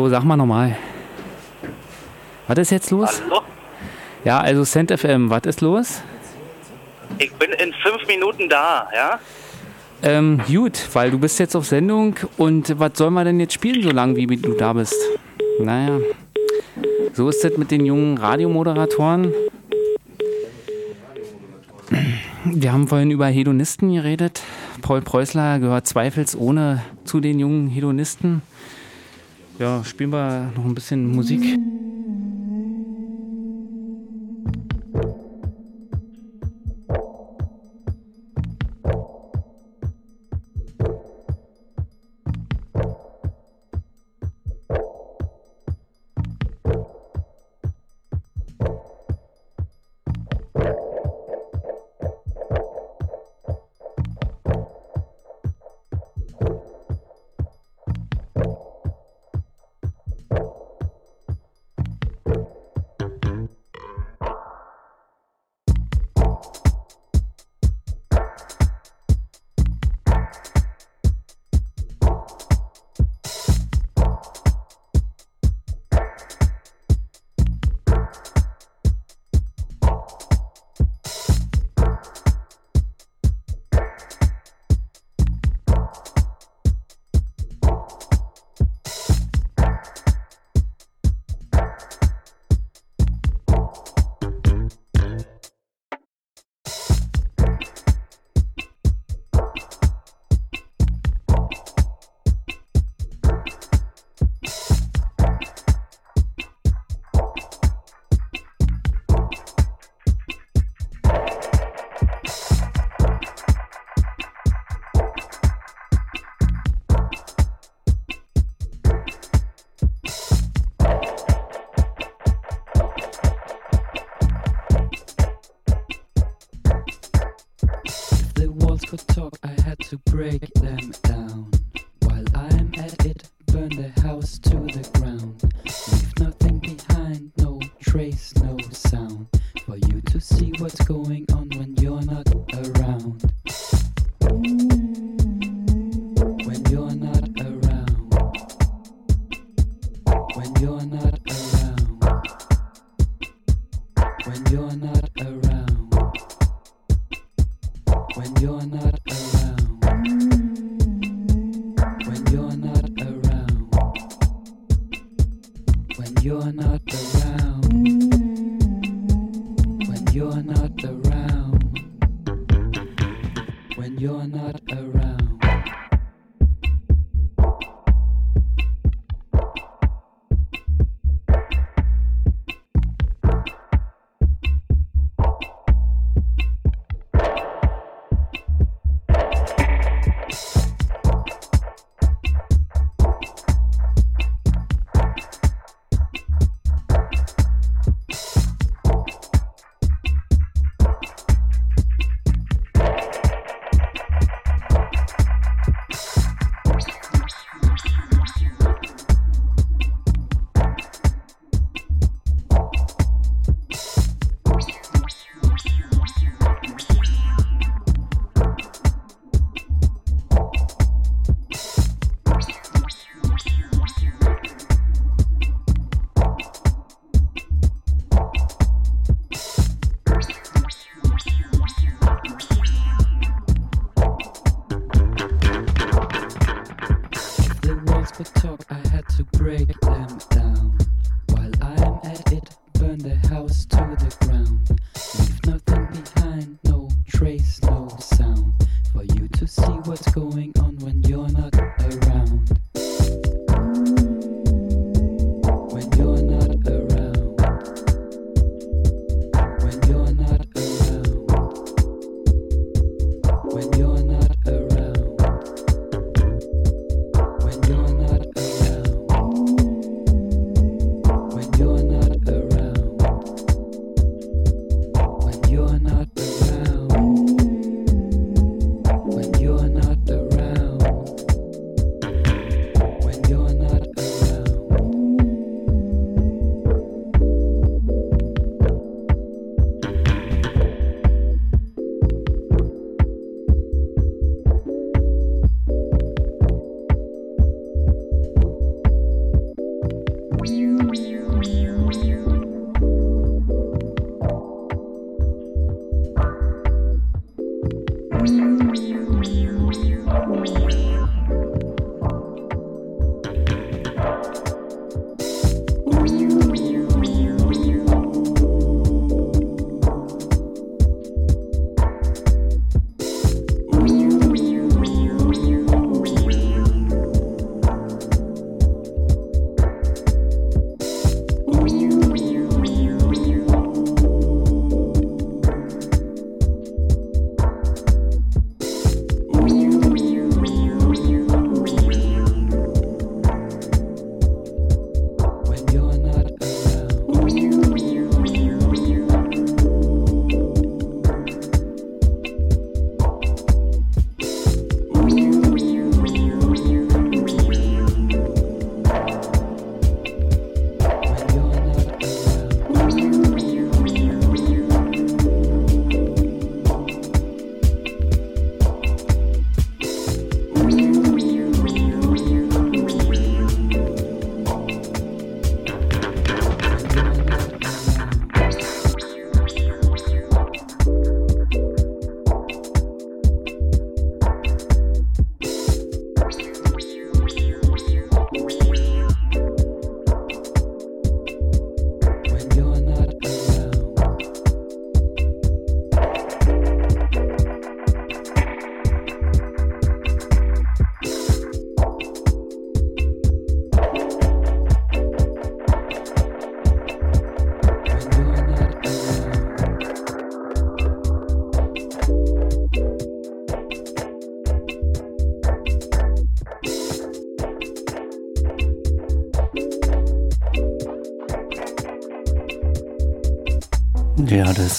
So, sag mal nochmal. Was ist jetzt los? Hallo? Ja, also Cent FM, was ist los? Ich bin in fünf Minuten da, ja? Ähm, gut, weil du bist jetzt auf Sendung und was soll man denn jetzt spielen, solange wie du da bist? Naja, so ist das mit den jungen Radiomoderatoren. Wir haben vorhin über Hedonisten geredet. Paul Preußler gehört zweifelsohne zu den jungen Hedonisten. Ja, spielen wir noch ein bisschen Musik. around.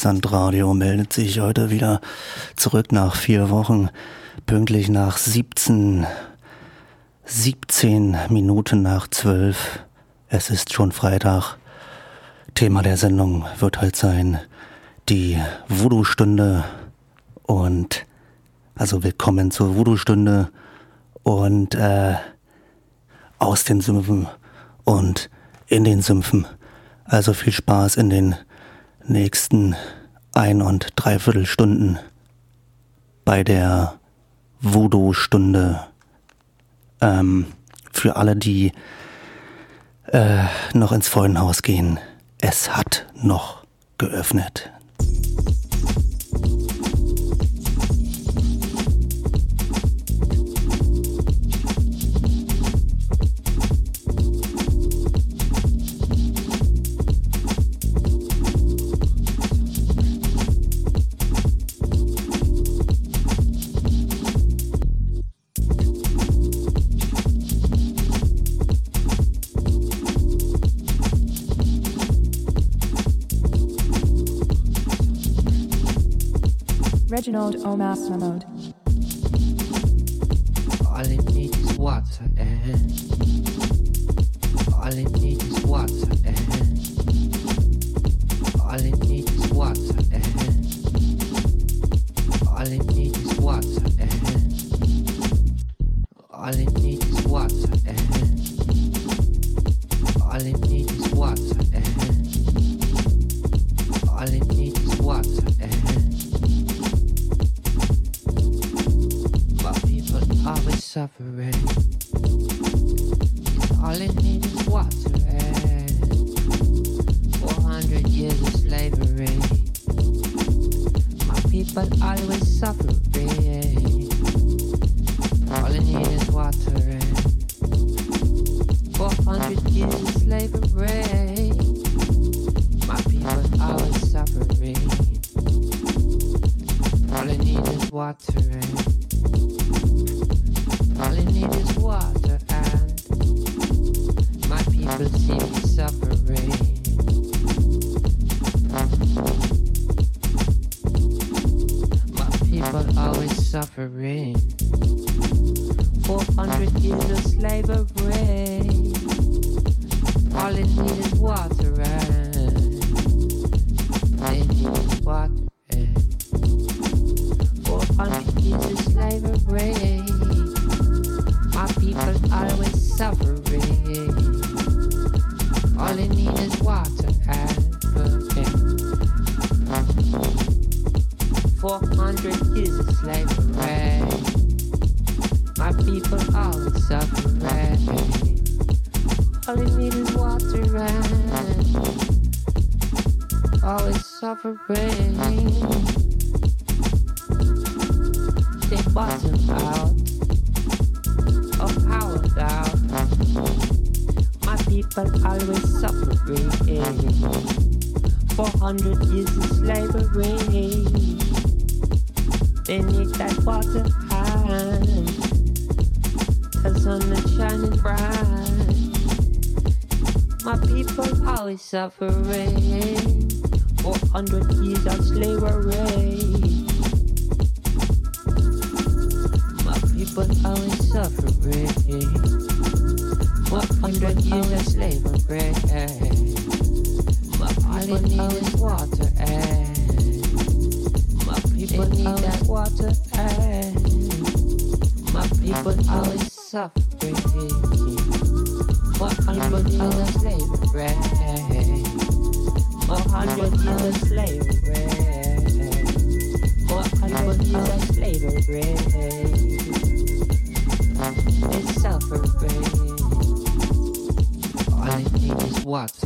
Sandradio meldet sich heute wieder zurück nach vier Wochen, pünktlich nach 17, 17 Minuten nach 12. Es ist schon Freitag. Thema der Sendung wird halt sein die Voodoo-Stunde und also willkommen zur Voodoo-Stunde und äh, aus den Sümpfen und in den Sümpfen. Also viel Spaß in den nächsten ein und dreiviertel Stunden bei der Voodoo-Stunde. Ähm, für alle, die äh, noch ins Freudenhaus gehen, es hat noch geöffnet. mode, oh master mode. Suffering they bottom out of power down. My people always suffering. 400 years of slavery. They need that water and the sun is shining bright. My people always suffering. 400 years of slavery. My people always suffering. What hundred years of slavery? My people always water and my people need that water and my people always suffering. What hundred years of slavery? Hundred years of slavery. Years of slavery. They suffering. All I need is water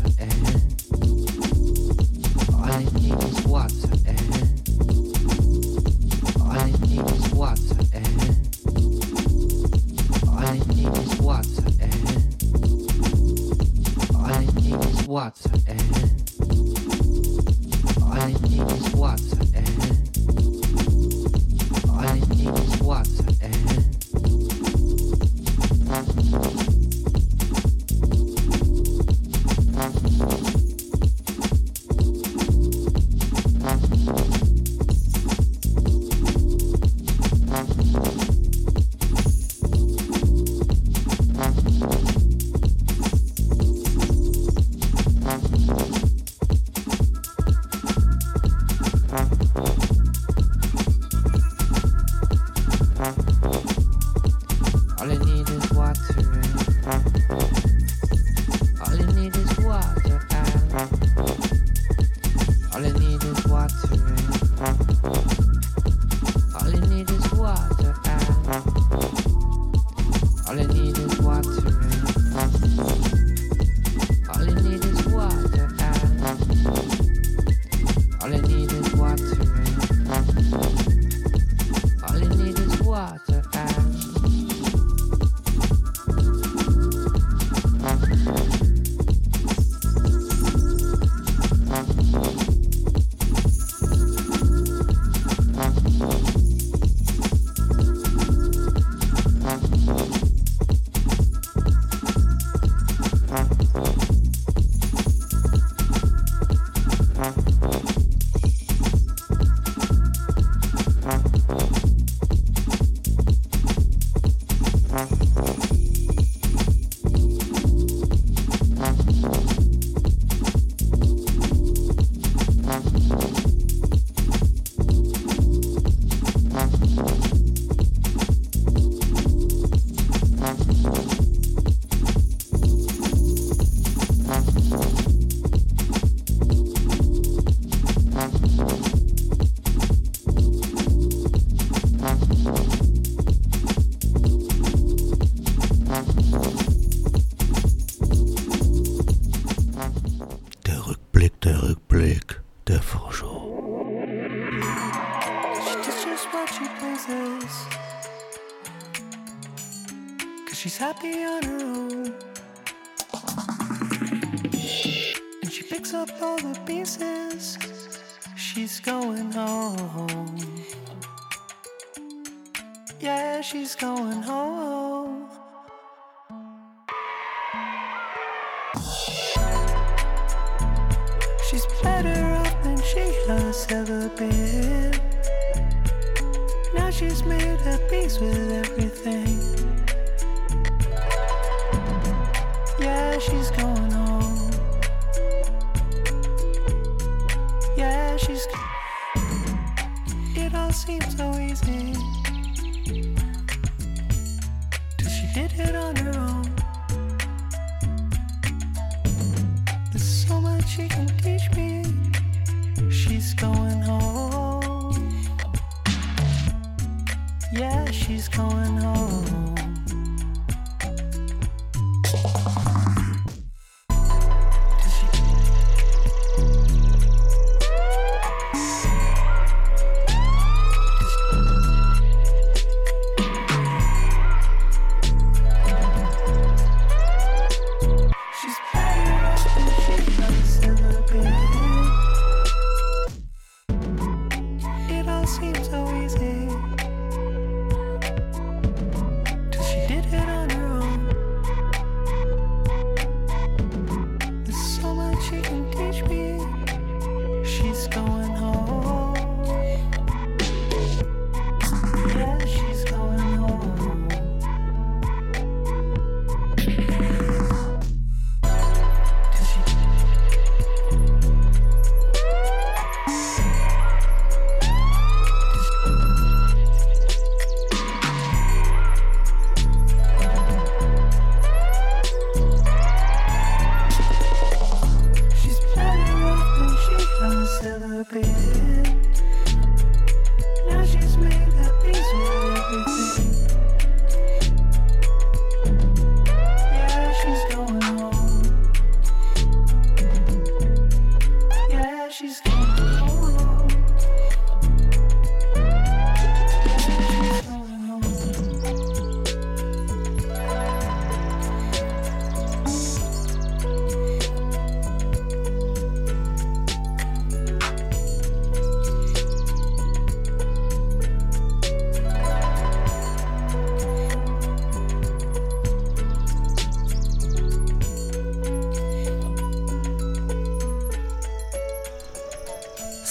Cause she's happy on her own. And she picks up all the pieces. She's going home. Yeah, she's going home. She's better off than she has ever been. Now she's made a peace with everything.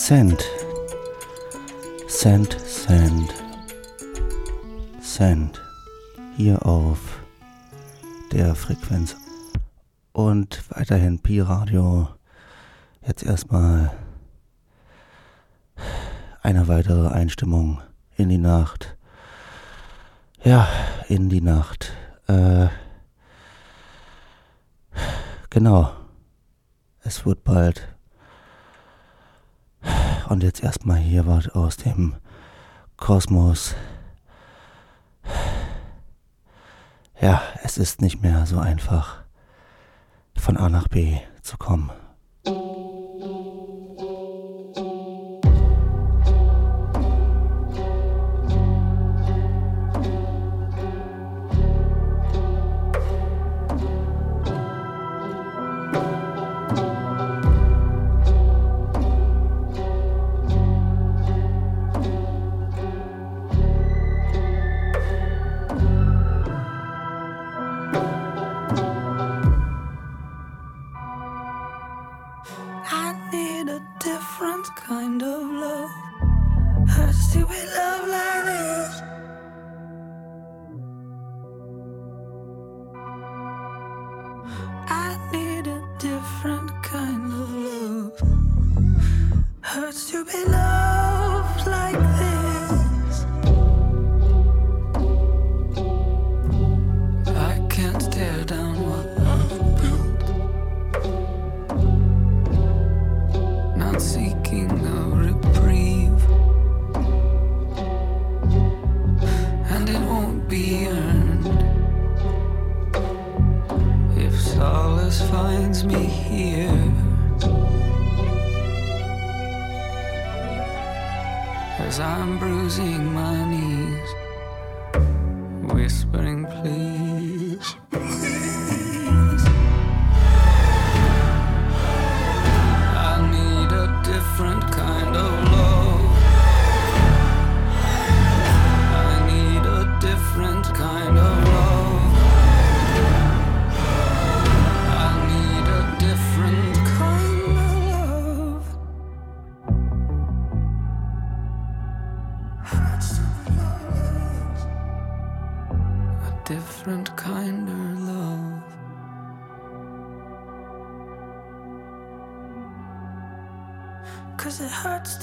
Send. Send, send. Send. Hier auf der Frequenz. Und weiterhin Pi Radio. Jetzt erstmal eine weitere Einstimmung in die Nacht. Ja, in die Nacht. Äh, genau. Es wird bald und jetzt erstmal hier was aus dem Kosmos. Ja, es ist nicht mehr so einfach, von A nach B zu kommen.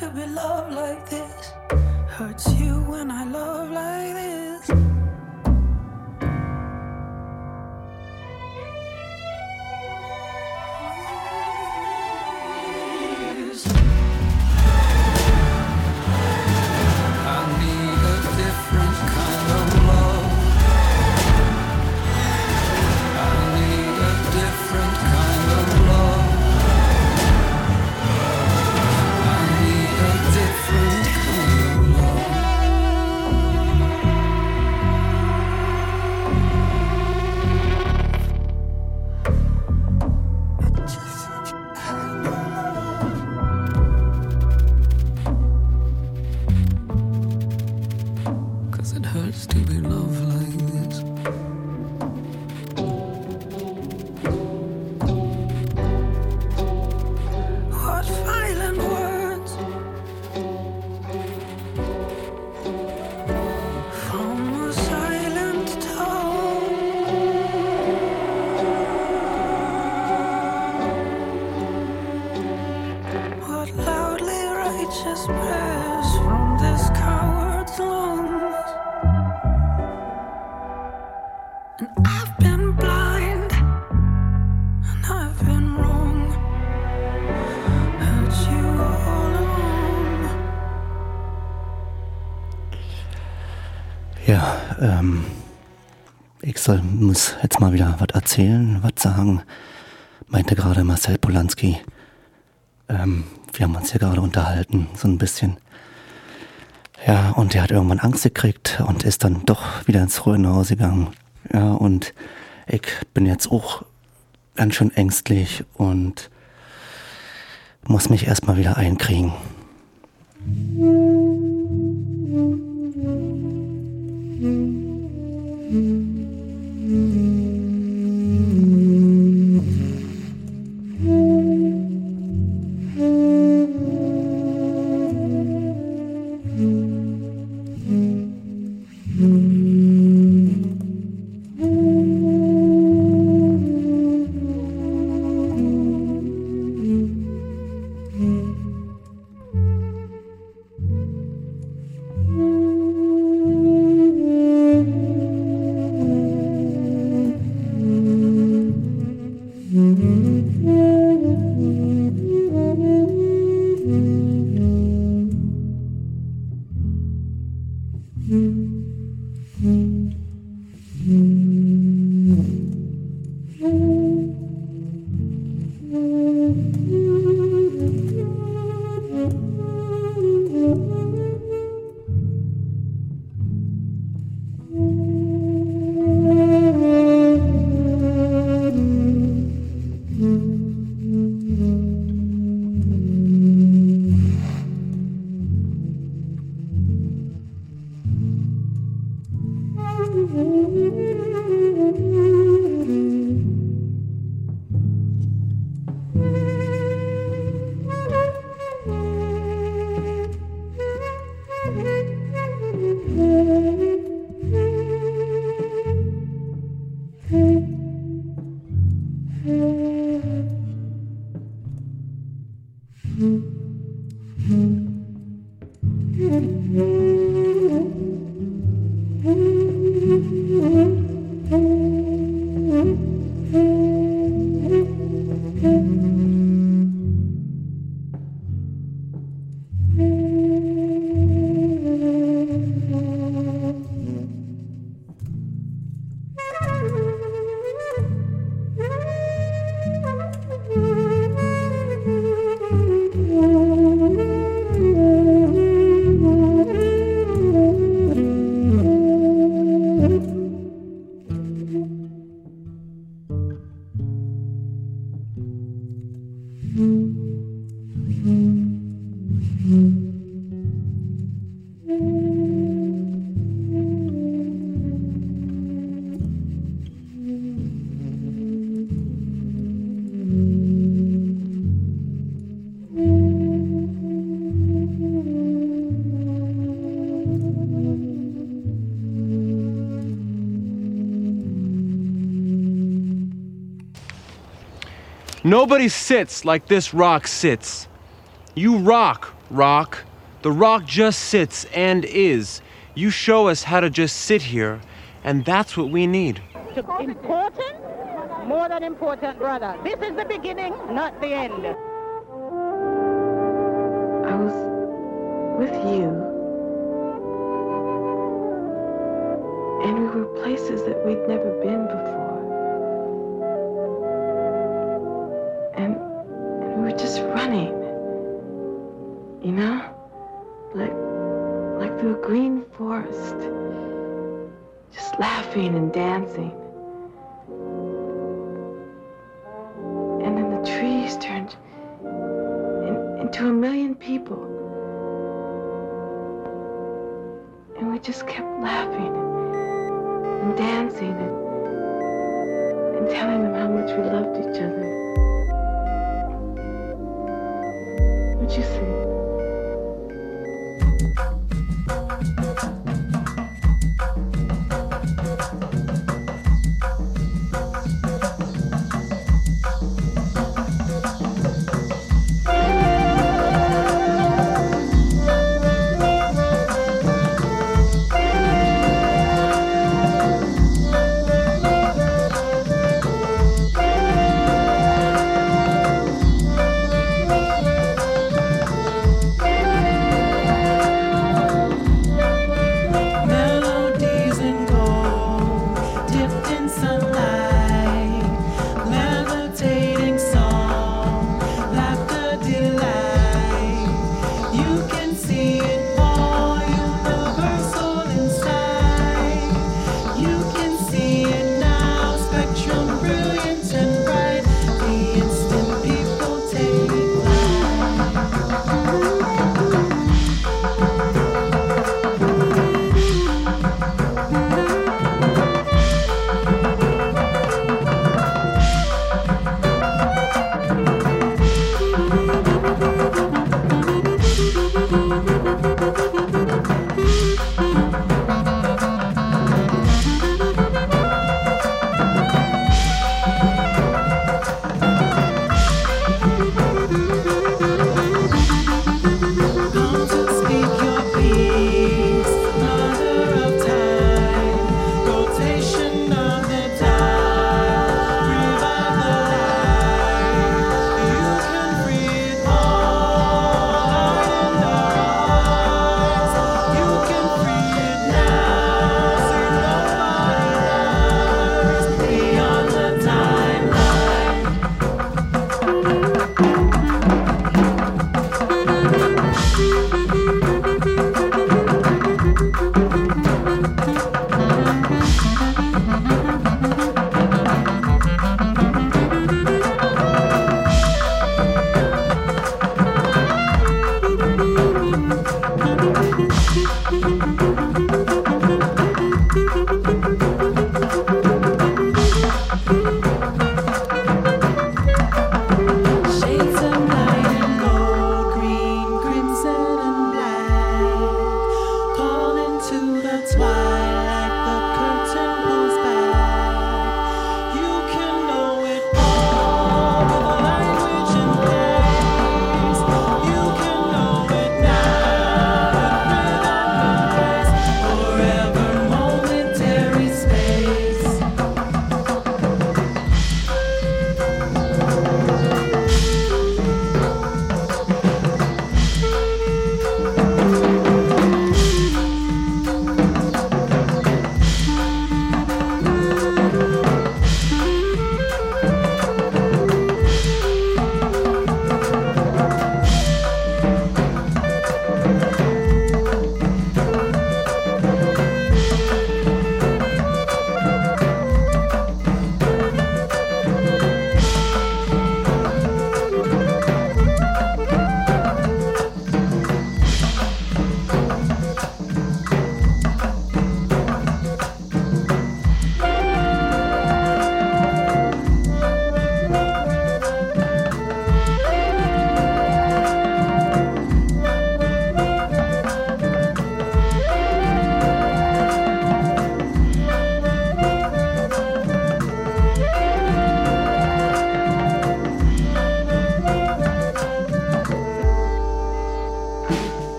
to be loved like this. muss jetzt mal wieder was erzählen, was sagen, meinte gerade Marcel Polanski. Ähm, wir haben uns hier gerade unterhalten, so ein bisschen. Ja, und er hat irgendwann Angst gekriegt und ist dann doch wieder ins Ruhenhaus gegangen. Ja, und ich bin jetzt auch ganz schön ängstlich und muss mich erstmal wieder einkriegen. Nobody sits like this rock sits. You rock, rock. The rock just sits and is. You show us how to just sit here, and that's what we need. Important? More than important, brother. This is the beginning, not the end. I was with you. And we were places that we'd never been before. And, and we were just running. You know? Like like through a green forest. Just laughing and dancing. And then the trees turned in, into a million people. And we just kept laughing and dancing and, and telling them how much we loved each other. de ser.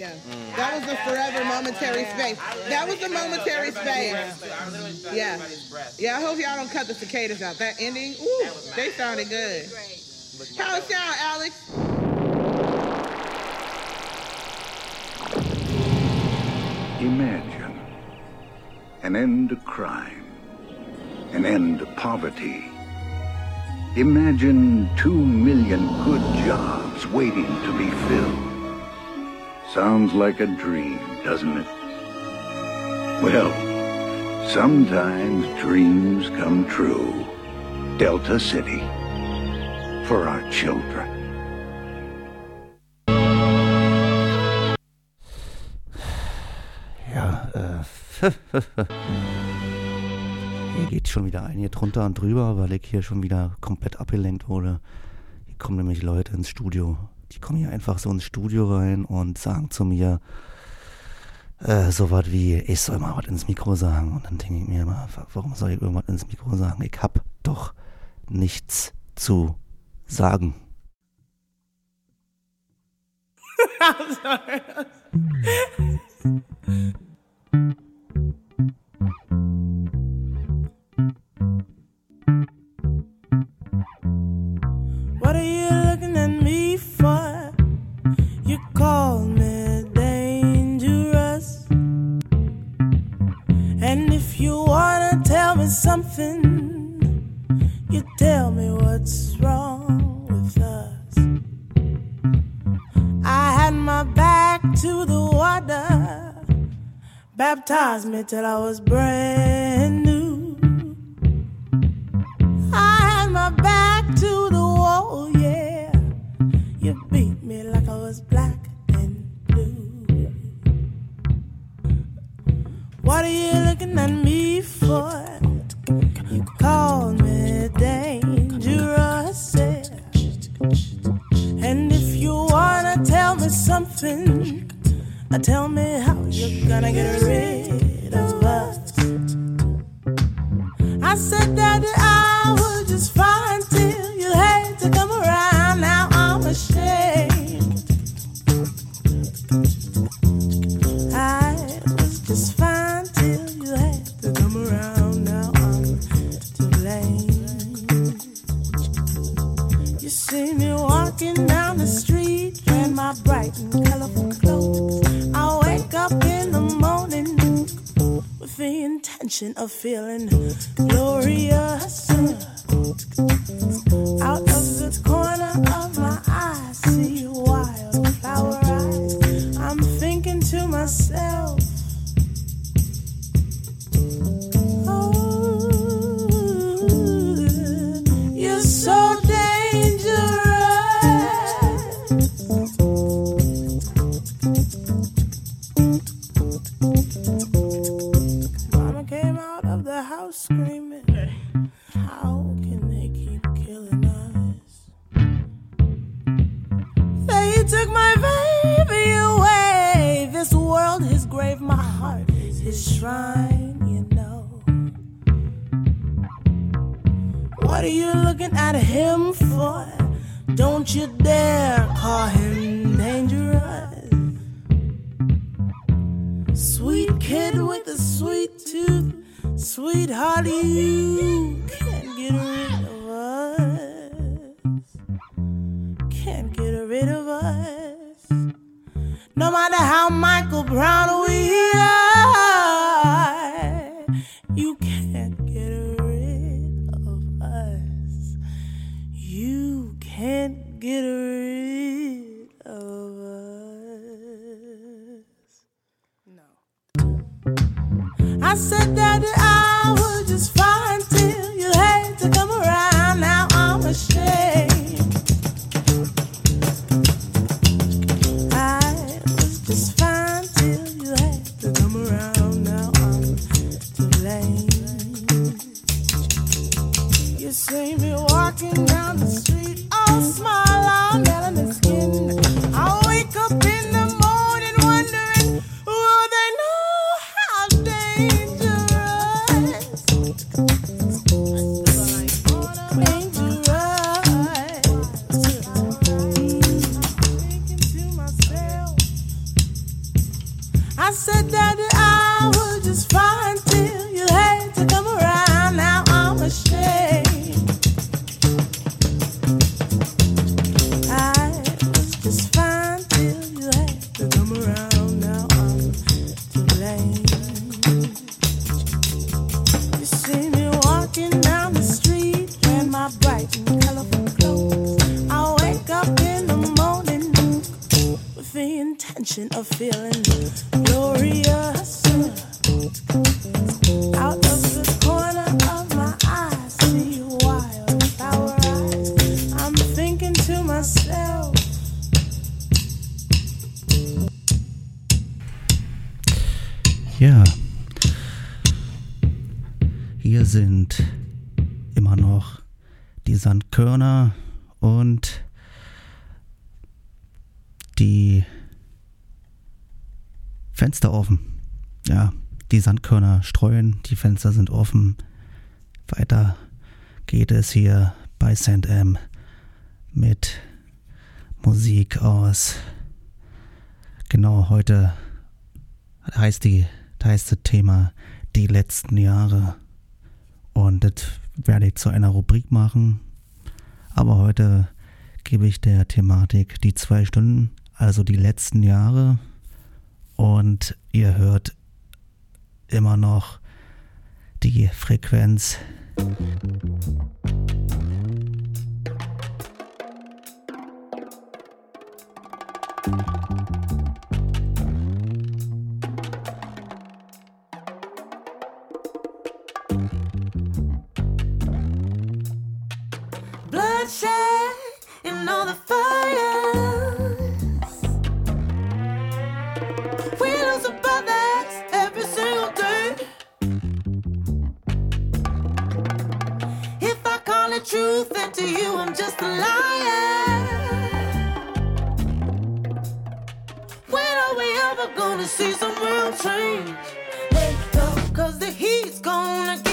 Say? Yeah. Mm. That was a forever momentary space. That was a momentary space. Yeah. Yeah, I hope y'all don't cut the cicadas out. That ending, ooh, they sounded good. How it sound, Alex? Imagine an end to crime, an end to poverty. Imagine two million good jobs waiting to be filled. Sounds like a dream, doesn't it? Well, sometimes dreams come true. Delta City. For our children. Ja, äh. Hier geht schon wieder ein hier drunter und drüber, weil ich hier schon wieder komplett abgelenkt wurde. Hier kommen nämlich Leute ins Studio. Die kommen hier einfach so ins Studio rein und sagen zu mir äh, so was wie, ich soll mal was ins Mikro sagen. Und dann denke ich mir immer, wa- warum soll ich irgendwas ins Mikro sagen? Ich hab doch nichts zu sagen. baptized me till I was brand new. I had my back to the wall, yeah. You beat me like I was black and blue. What are you looking at me for? You call me dangerous. And if you wanna tell me something, tell me how you're gonna get rid of us. I said that I was just fine till you had to come around. a feeling. Die Sandkörner streuen, die Fenster sind offen. Weiter geht es hier bei St. M mit Musik aus. Genau heute heißt die heißt das Thema die letzten Jahre. Und das werde ich zu einer Rubrik machen. Aber heute gebe ich der Thematik die zwei Stunden, also die letzten Jahre. Und ihr hört immer noch die Frequenz. To you I'm just a liar. When are we ever gonna see some real change? Let go, cause the heat's gonna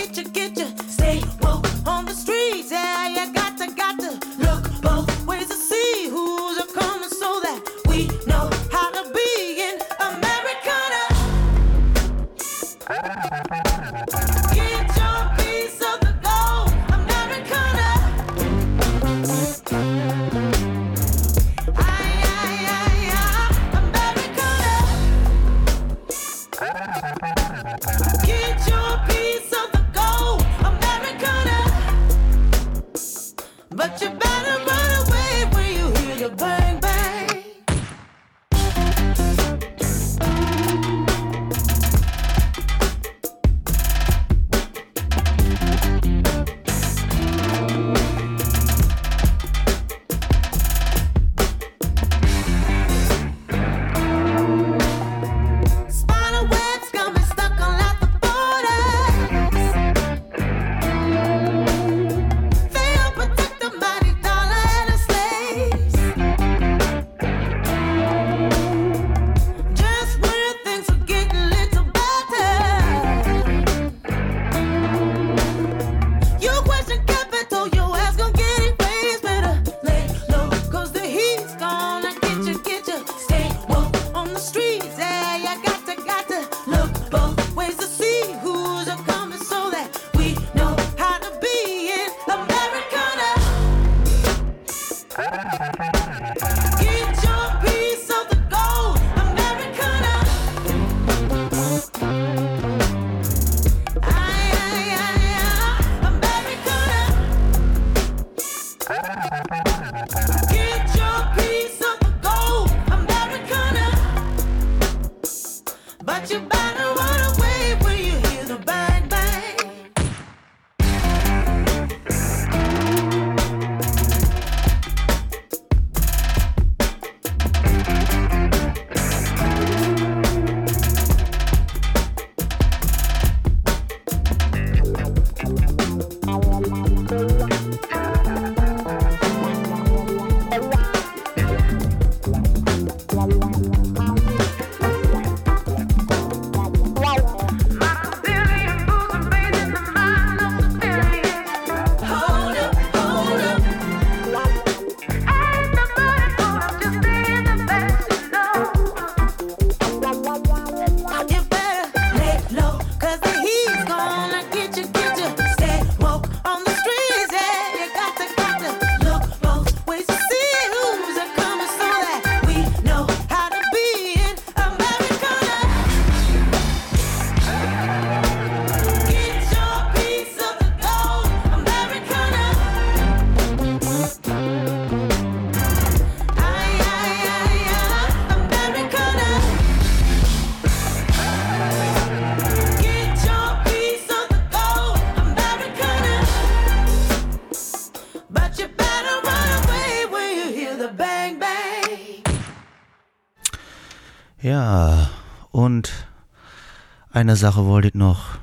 eine Sache wollte ich noch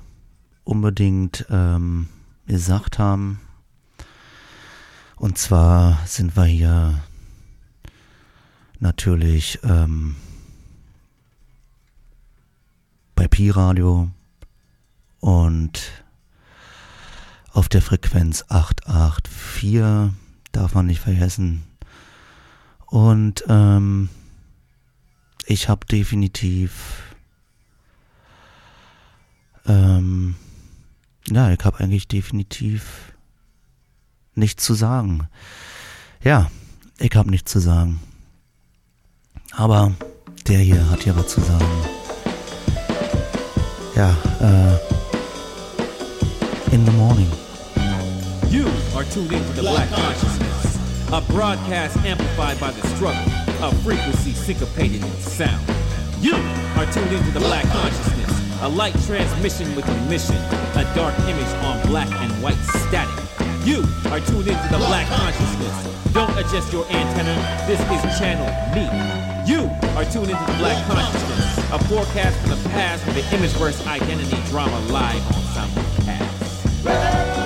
unbedingt ähm, gesagt haben. Und zwar sind wir hier natürlich ähm, bei Pi-Radio und auf der Frequenz 884 darf man nicht vergessen. Und ähm, ich habe definitiv ähm, ja, ich habe eigentlich definitiv nichts zu sagen. Ja, ich habe nichts zu sagen. Aber der hier hat hier was zu sagen. Ja, äh, in the morning. You are tuned into the Black Consciousness, a broadcast amplified by the struggle, a frequency syncopated in sound. You are tuned into the Black Consciousness, a light transmission with a mission, a dark image on black and white static. You are tuned into the Black Consciousness. Don't adjust your antenna, this is channel me. You are tuned into the Black Consciousness, a forecast from the past with the Imageverse identity drama live on Simulcast.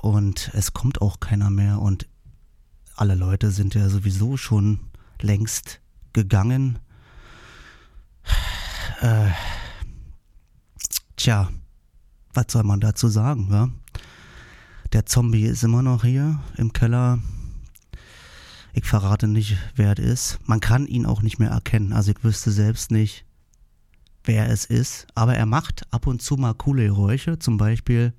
Und es kommt auch keiner mehr und alle Leute sind ja sowieso schon längst gegangen. Äh, tja, was soll man dazu sagen, wa? Der Zombie ist immer noch hier im Keller. Ich verrate nicht, wer es ist. Man kann ihn auch nicht mehr erkennen. Also ich wüsste selbst nicht, wer es ist. Aber er macht ab und zu mal coole Geräusche. Zum Beispiel.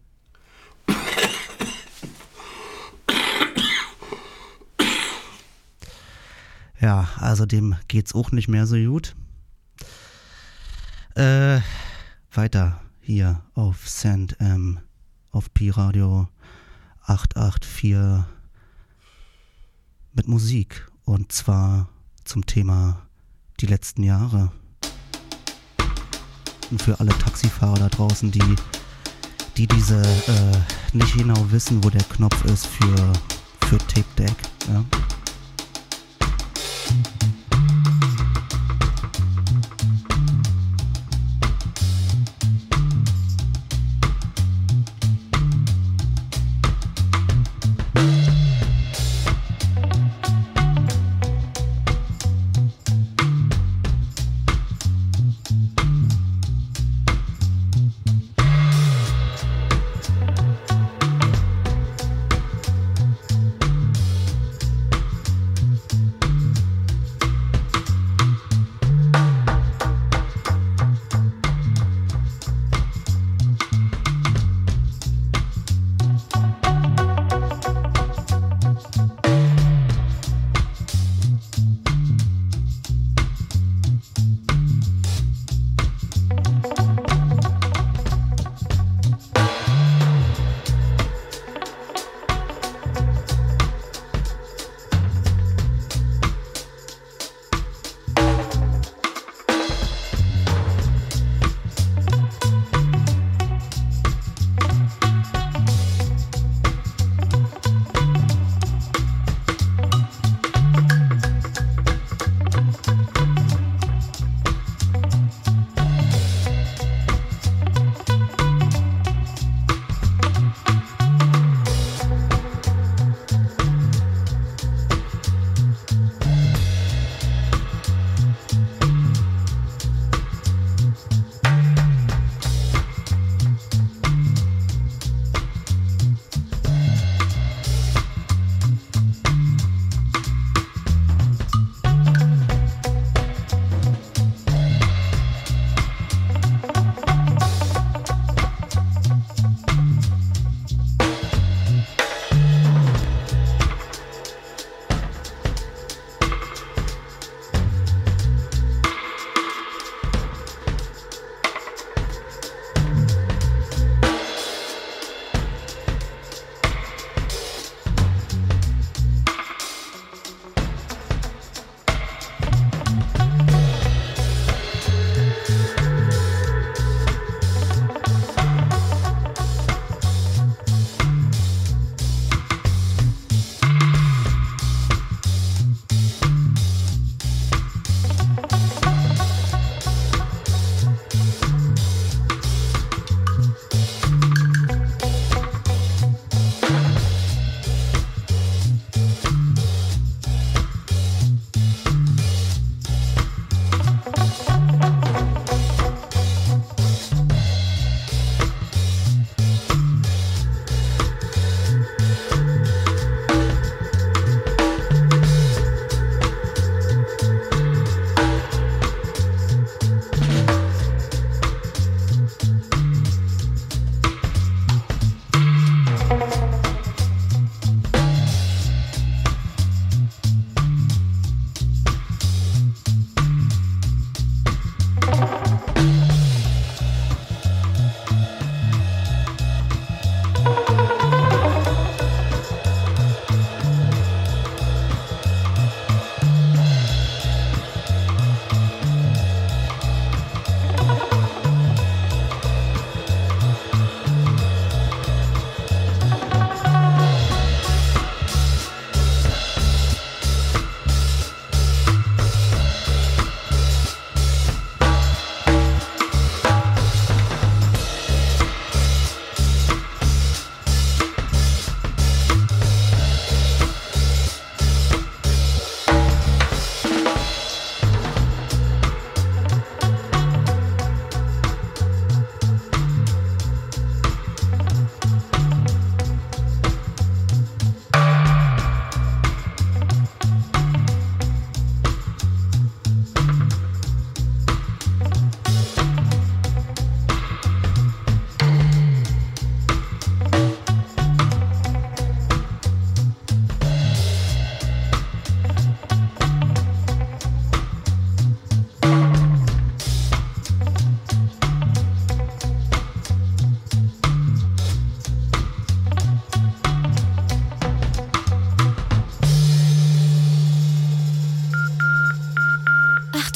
Ja, also dem geht's auch nicht mehr so gut. Äh, weiter hier auf Sand M, auf Pi-Radio 884 mit Musik. Und zwar zum Thema die letzten Jahre. Und für alle Taxifahrer da draußen, die, die diese äh, nicht genau wissen, wo der Knopf ist für, für Tape Deck. Ja.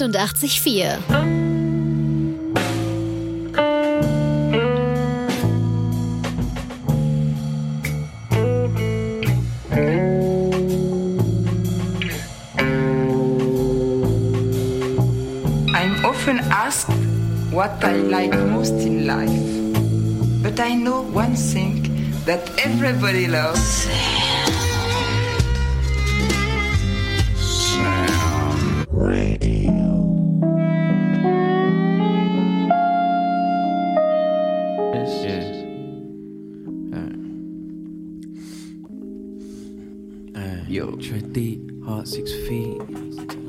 88,4. I'm often asked what I like most in life. But I know one thing that everybody loves. Deep, heart six feet.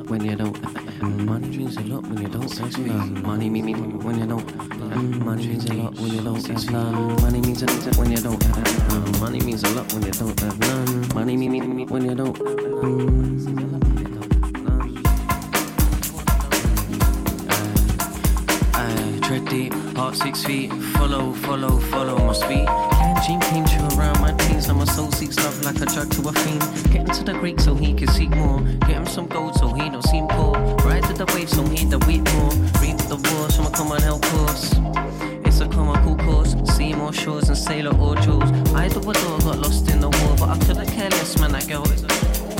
When you don't, mm, money means a lot when you don't have none. Money means when you don't, mm, money means a lot when you don't have none. Money means a lot when you don't have none. Money means a lot when you don't have none. Money means when you don't. Tread deep, heart six feet. Follow, follow, follow my speed. Dream came true around my teens. Now my soul seeks love like a drug to a fiend. Get him to the Greek so he can seek more. Get him some gold so he don't seem poor. Ride to the wave so he the weep more. Reap the war so I come on help course. It's a comical course. See more shores and sailor or jewels. I do adore, got lost in the war, but I couldn't care less, man. That girl is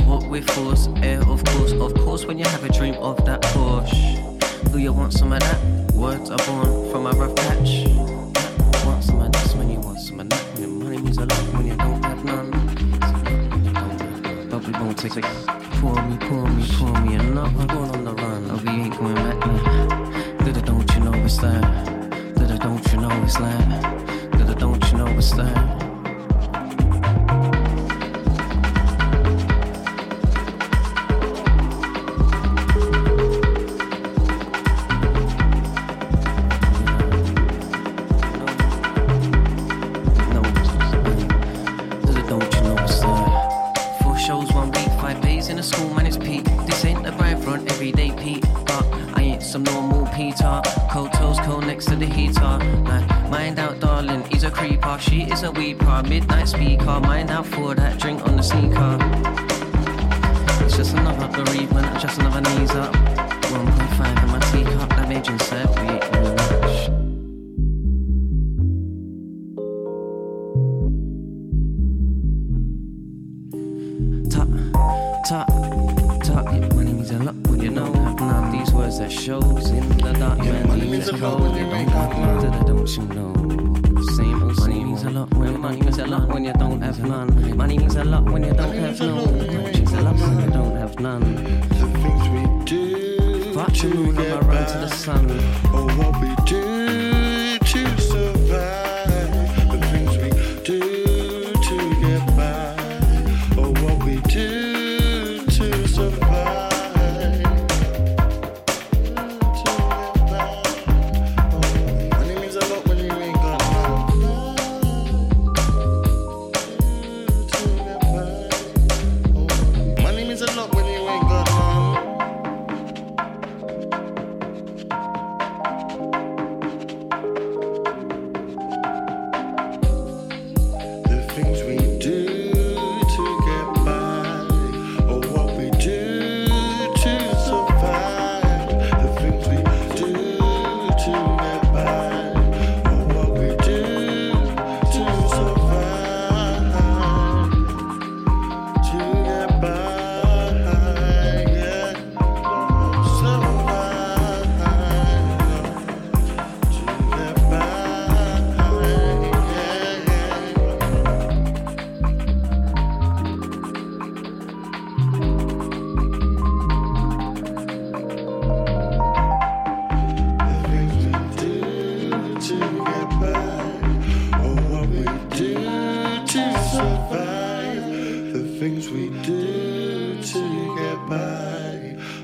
what with force, air of course, of course. When you have a dream of that Porsche, do you want some of that? Words are born from a rough patch. Money a lot when you don't have none. But we won't take it.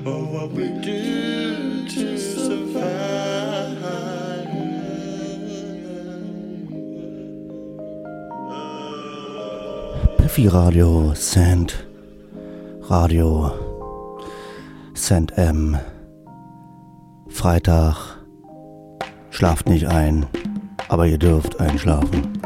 Or what we do to survive. Piffy Radio, Sand, Radio, Sand M, Freitag, schlaft nicht ein, aber ihr dürft einschlafen.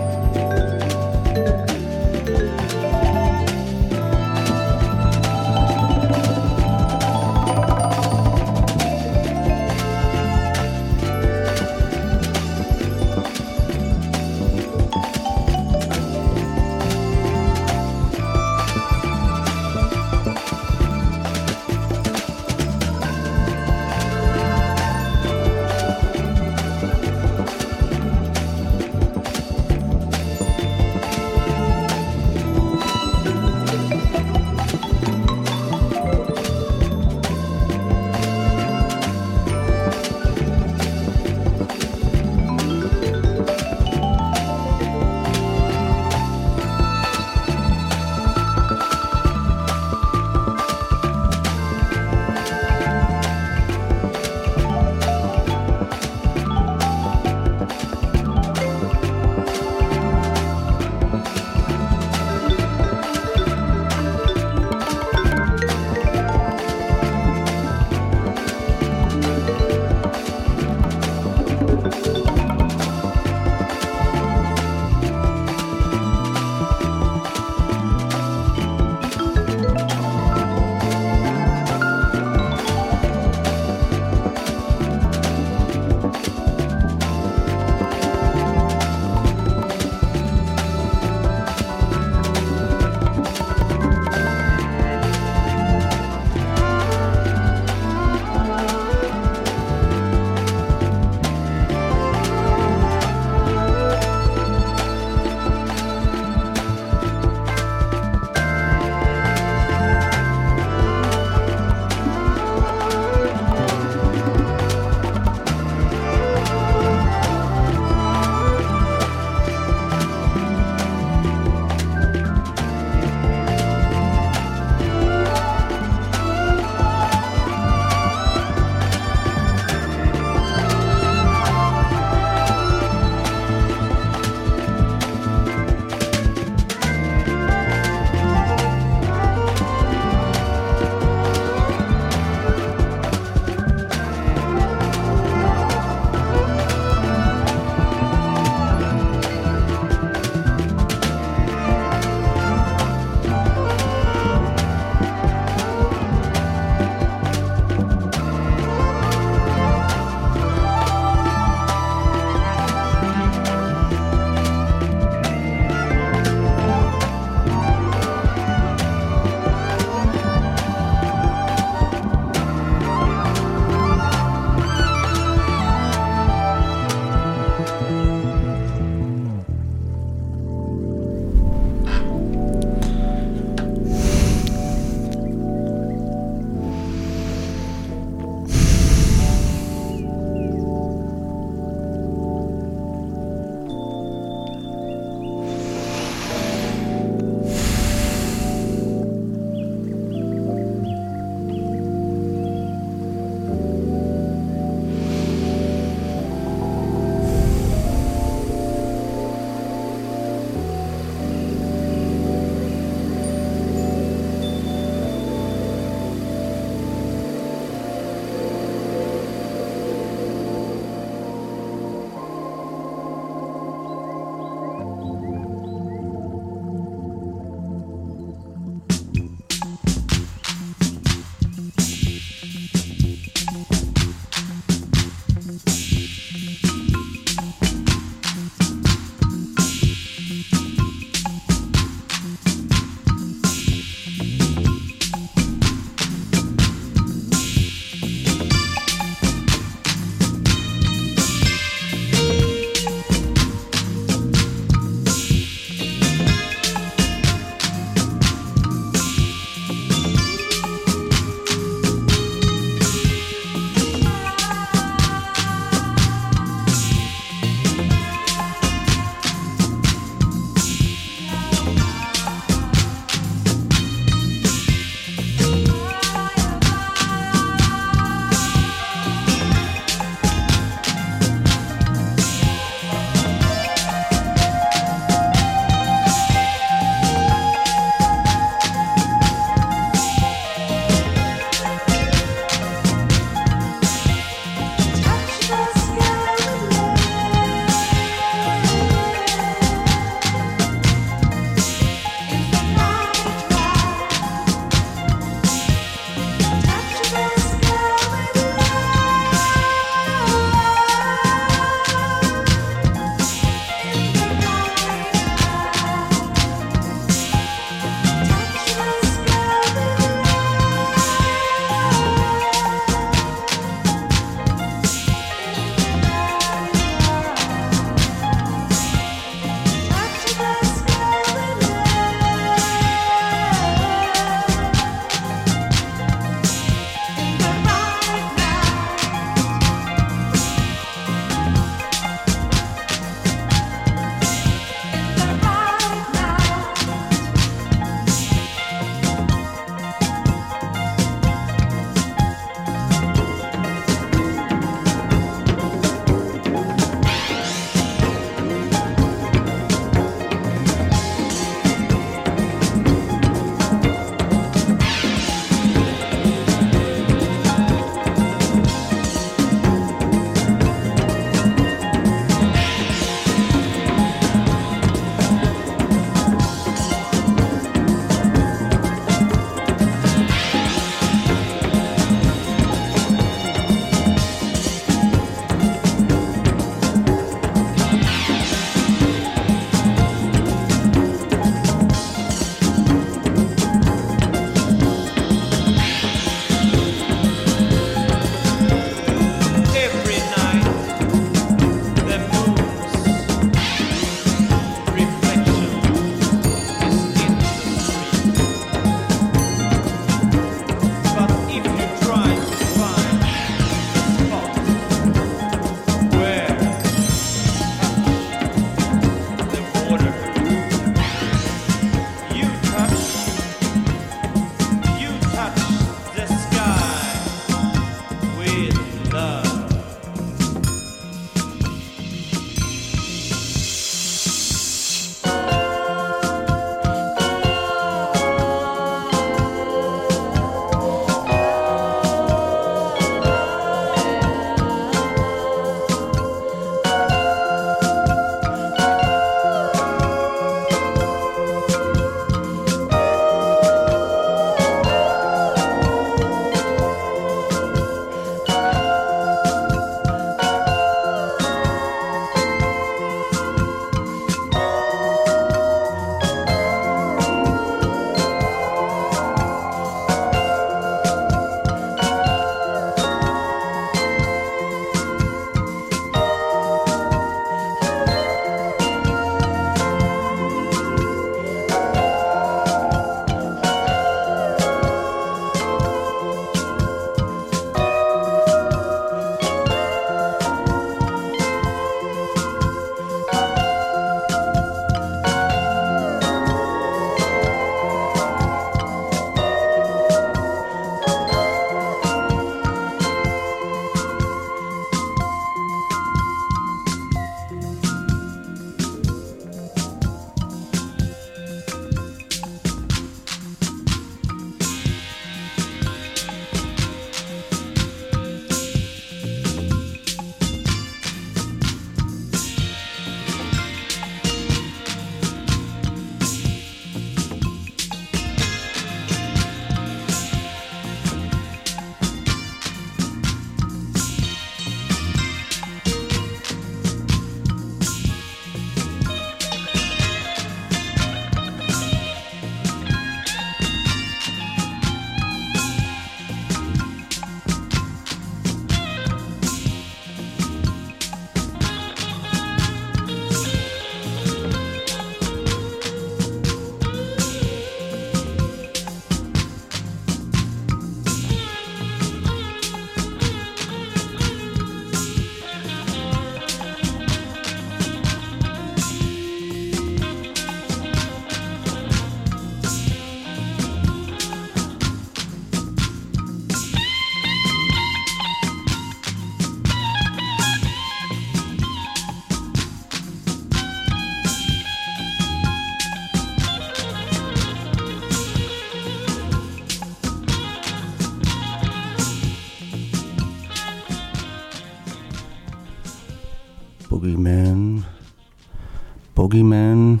man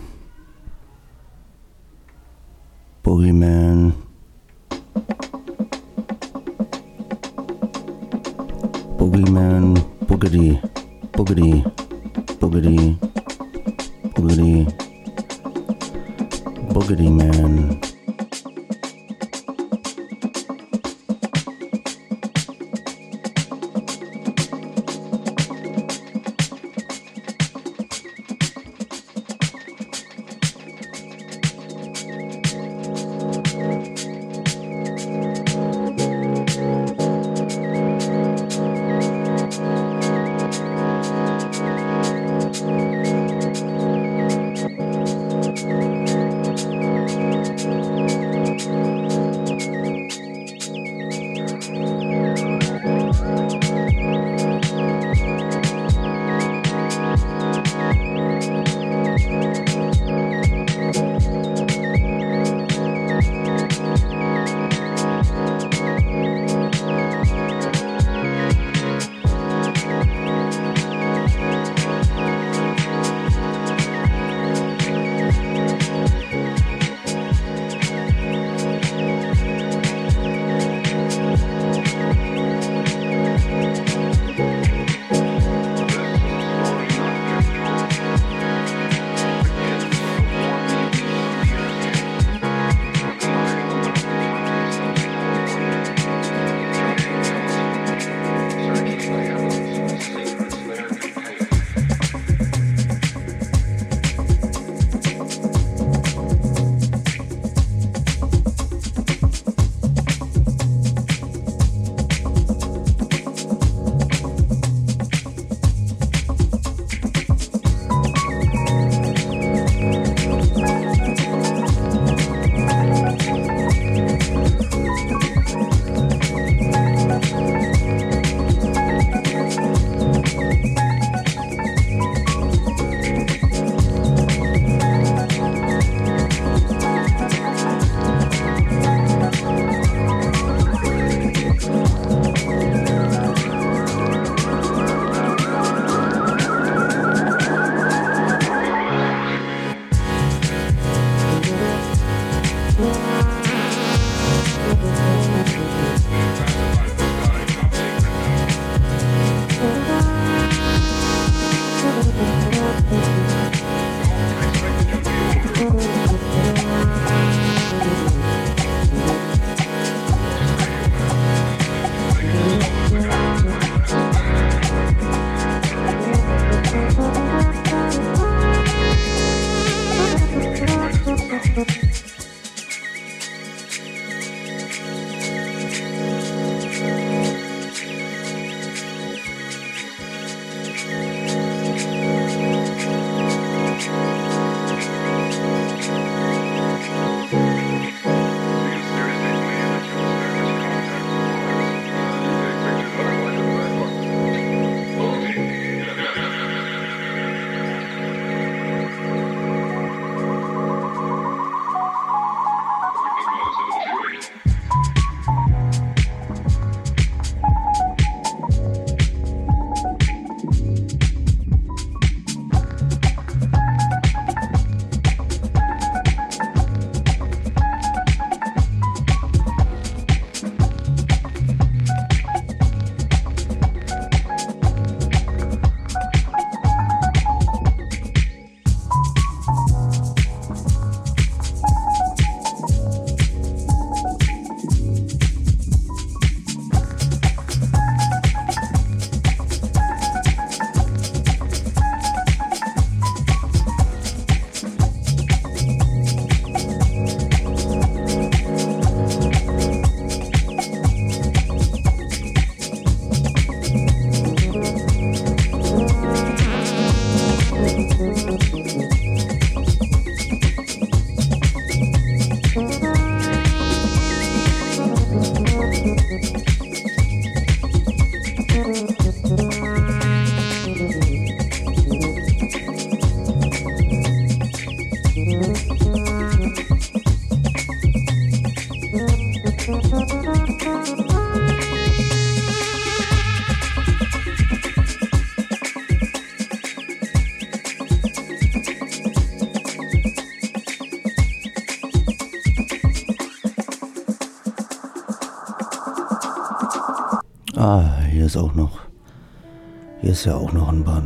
es auch noch. Hier ist ja auch noch ein Bahn.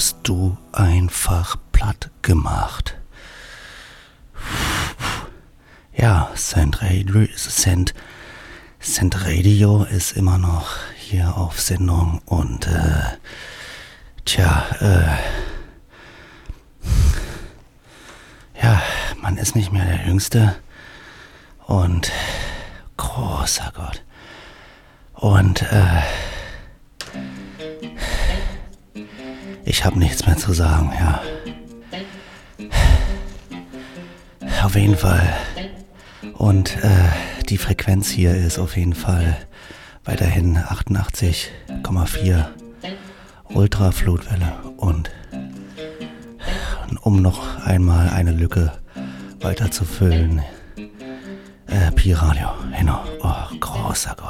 Wirst du einfach platt gemacht. Ja, Send Radio, Send, Send Radio ist immer noch hier auf Sendung und äh, tja, äh, ja, man ist nicht mehr der Jüngste ich habe nichts mehr zu sagen, ja. Auf jeden Fall. Und äh, die Frequenz hier ist auf jeden Fall weiterhin 88,4 Ultraflutwelle. Und um noch einmal eine Lücke weiter zu füllen, äh, Pi Radio. Genau. Oh, großer Gott,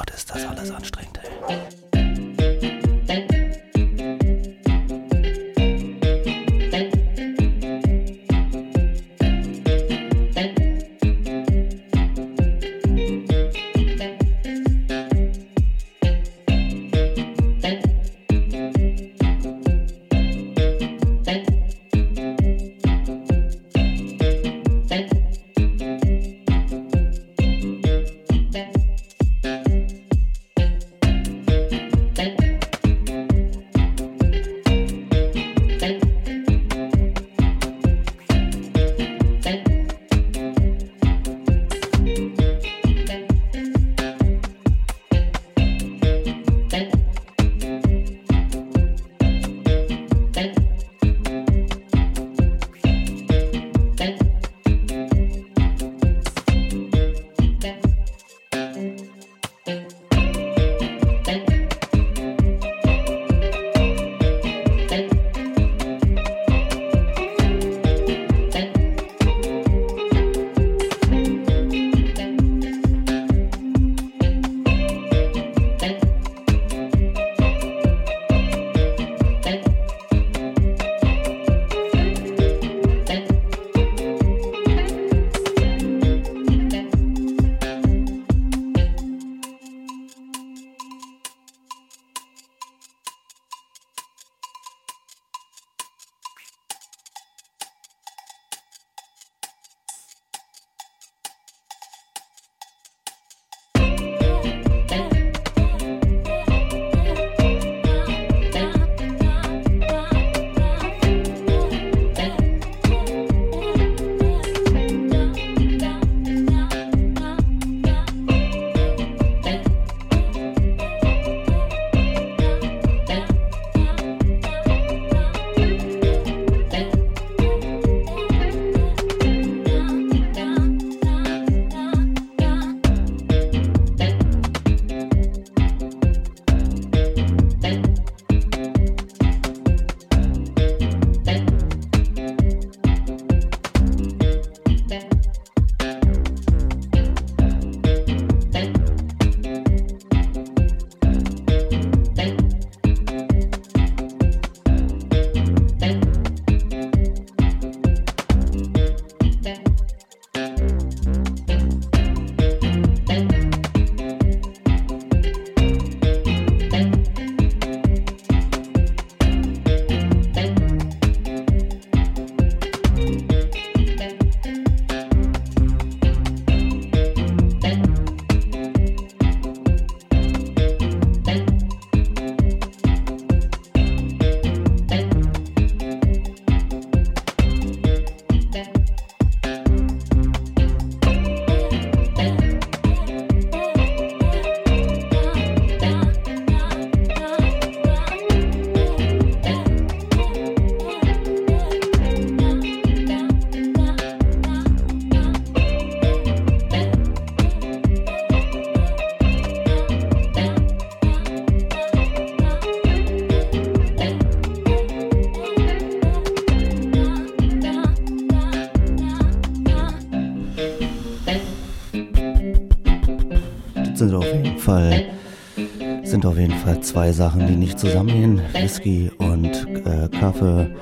zwei Sachen, die nicht zusammengehen. Whisky und äh, Kaffee.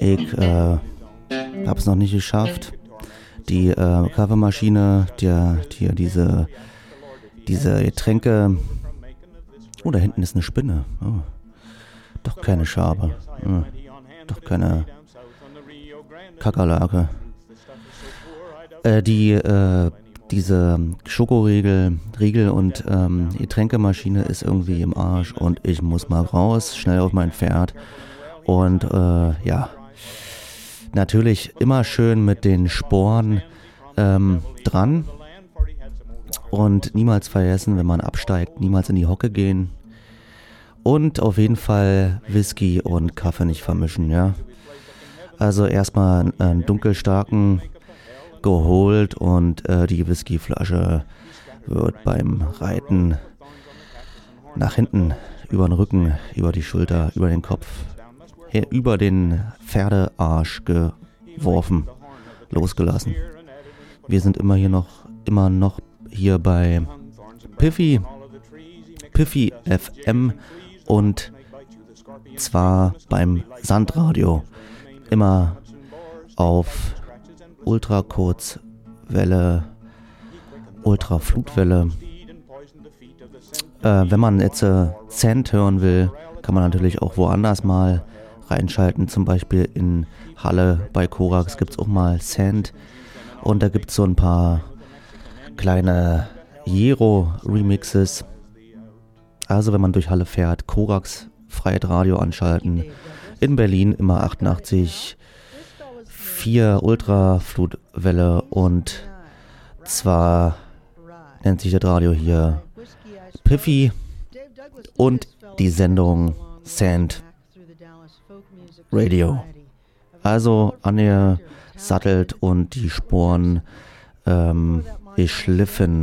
Ich äh, habe es noch nicht geschafft. Die äh, Kaffeemaschine, der, die, diese, diese Getränke. Oh, da hinten ist eine Spinne. Oh. Doch keine Schabe. Hm, doch keine Kakerlake. Äh, die, äh, diese Schokoriegel, Riegel und ähm, Getränkemaschine ist irgendwie im Arsch und ich muss mal raus, schnell auf mein Pferd. Und äh, ja, natürlich immer schön mit den Sporen ähm, dran. Und niemals vergessen, wenn man absteigt, niemals in die Hocke gehen. Und auf jeden Fall Whisky und Kaffee nicht vermischen, ja. Also erstmal einen dunkelstarken geholt und äh, die Whiskyflasche wird beim Reiten nach hinten, über den Rücken, über die Schulter, über den Kopf, her, über den Pferdearsch geworfen, losgelassen. Wir sind immer hier noch, immer noch hier bei Piffy, Piffy FM und zwar beim Sandradio. Immer auf Ultrakurzwelle, Ultraflutwelle. Äh, wenn man jetzt äh, Cent hören will, kann man natürlich auch woanders mal reinschalten. Zum Beispiel in Halle bei Korax gibt es auch mal Cent. Und da gibt es so ein paar kleine Jero-Remixes. Also wenn man durch Halle fährt, Korax Freiheit Radio anschalten. In Berlin immer 88 4 Ultraflutwelle und zwar nennt sich das Radio hier Piffy und die Sendung Sand Radio. Also angesattelt und die Sporen ähm, geschliffen.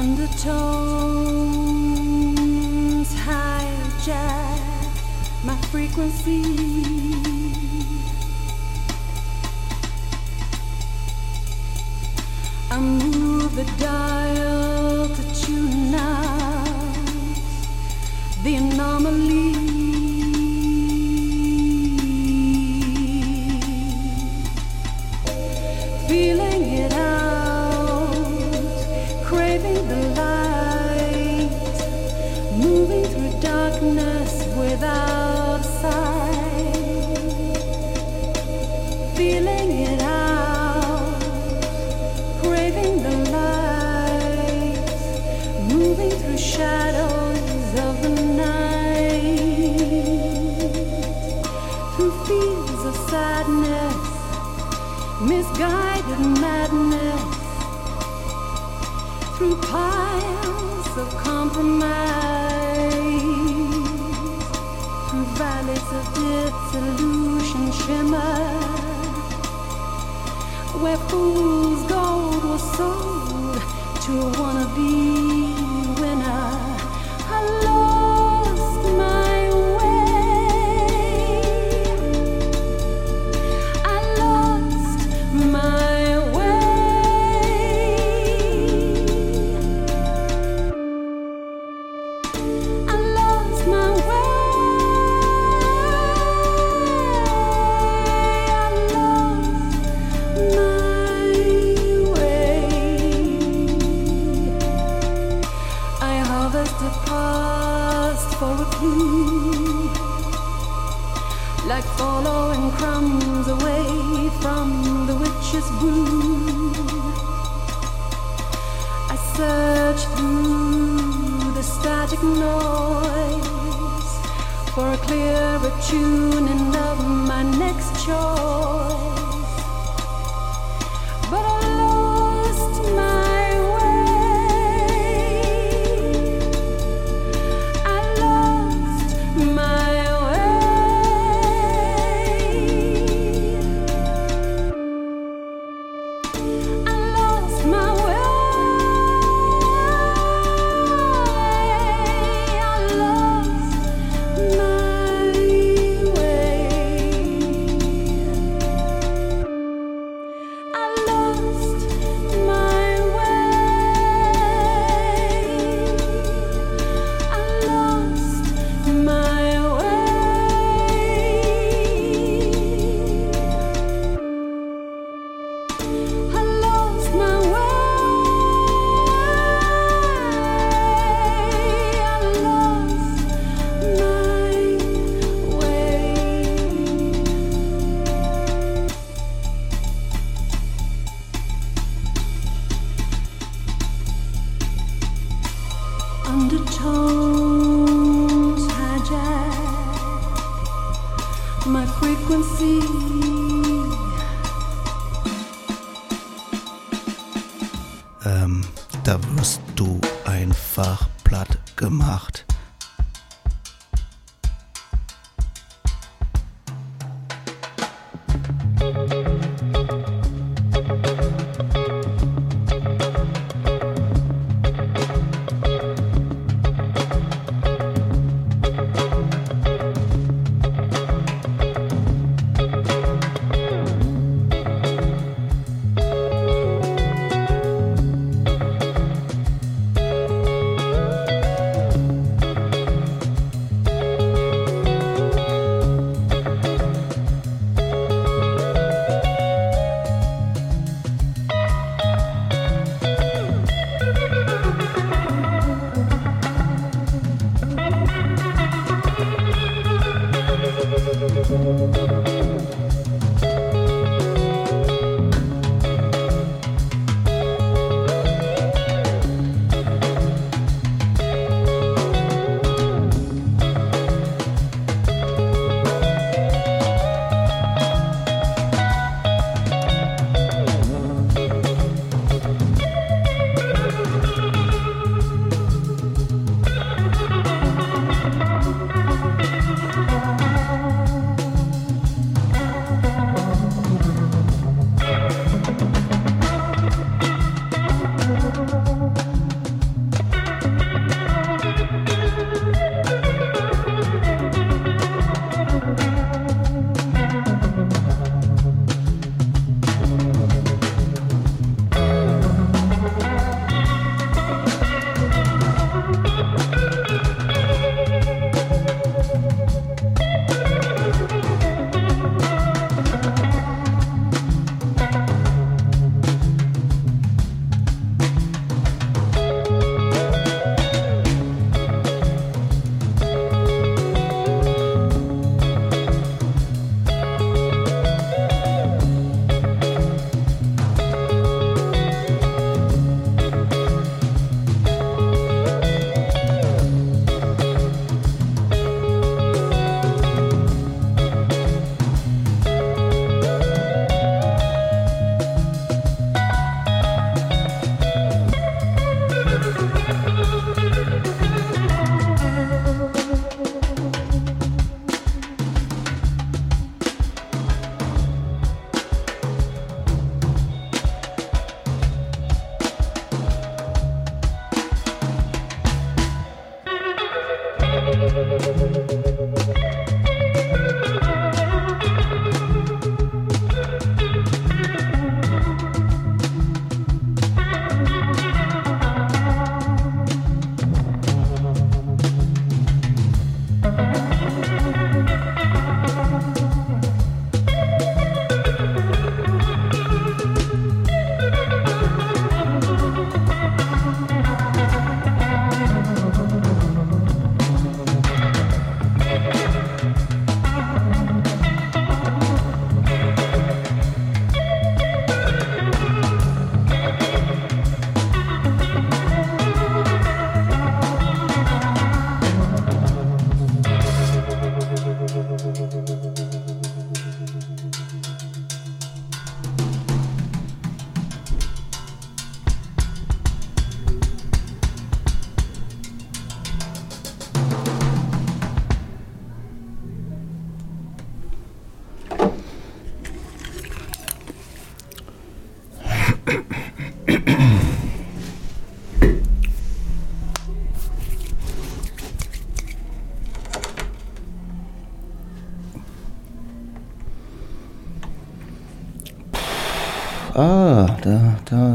Undertones hijack my frequency. I move the dial to tune out the anomaly. Feeling it out, through piles of compromise, valleys of disillusion shimmer, where fool's gold was sold to a wannabe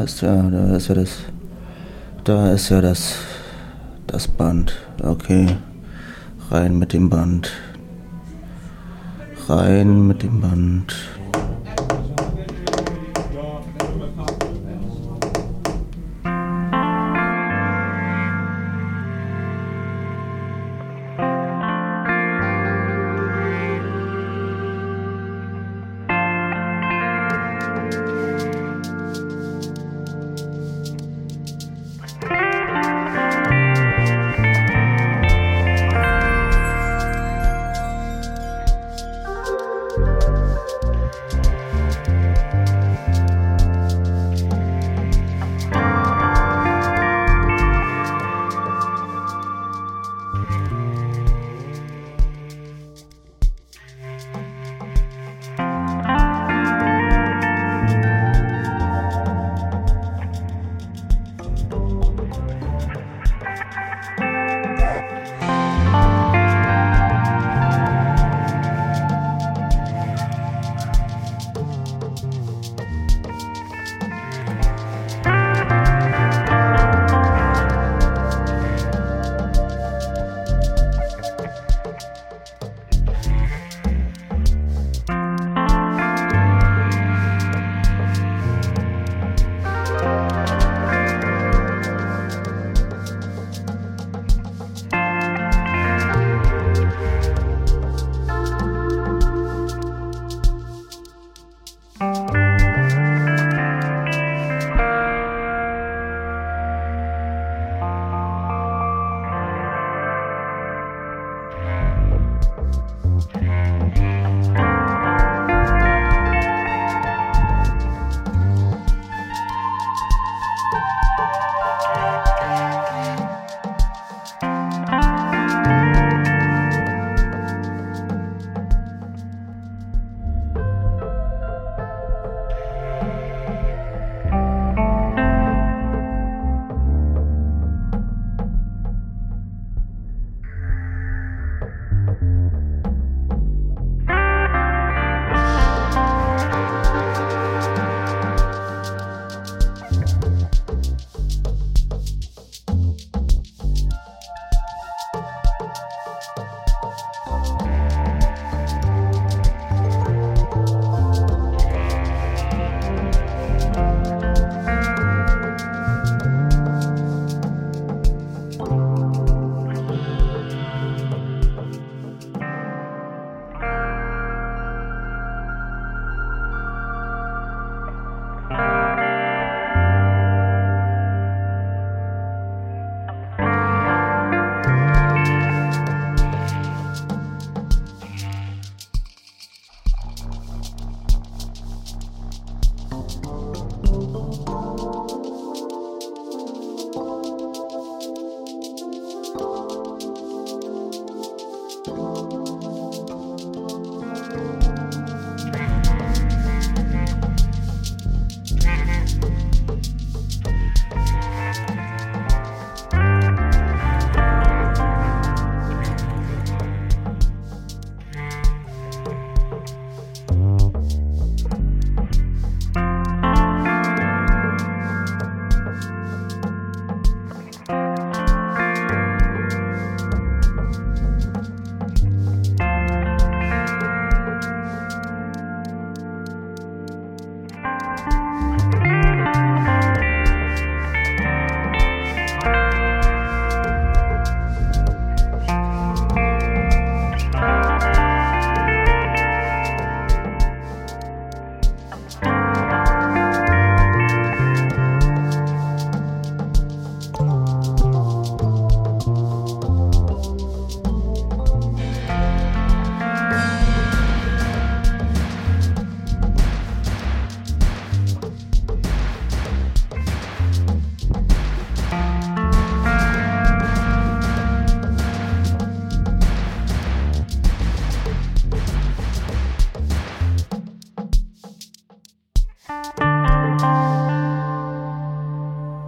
ist ja, da ist ja das, da ist ja das, das Band. Okay, rein mit dem Band. Rein mit dem Band.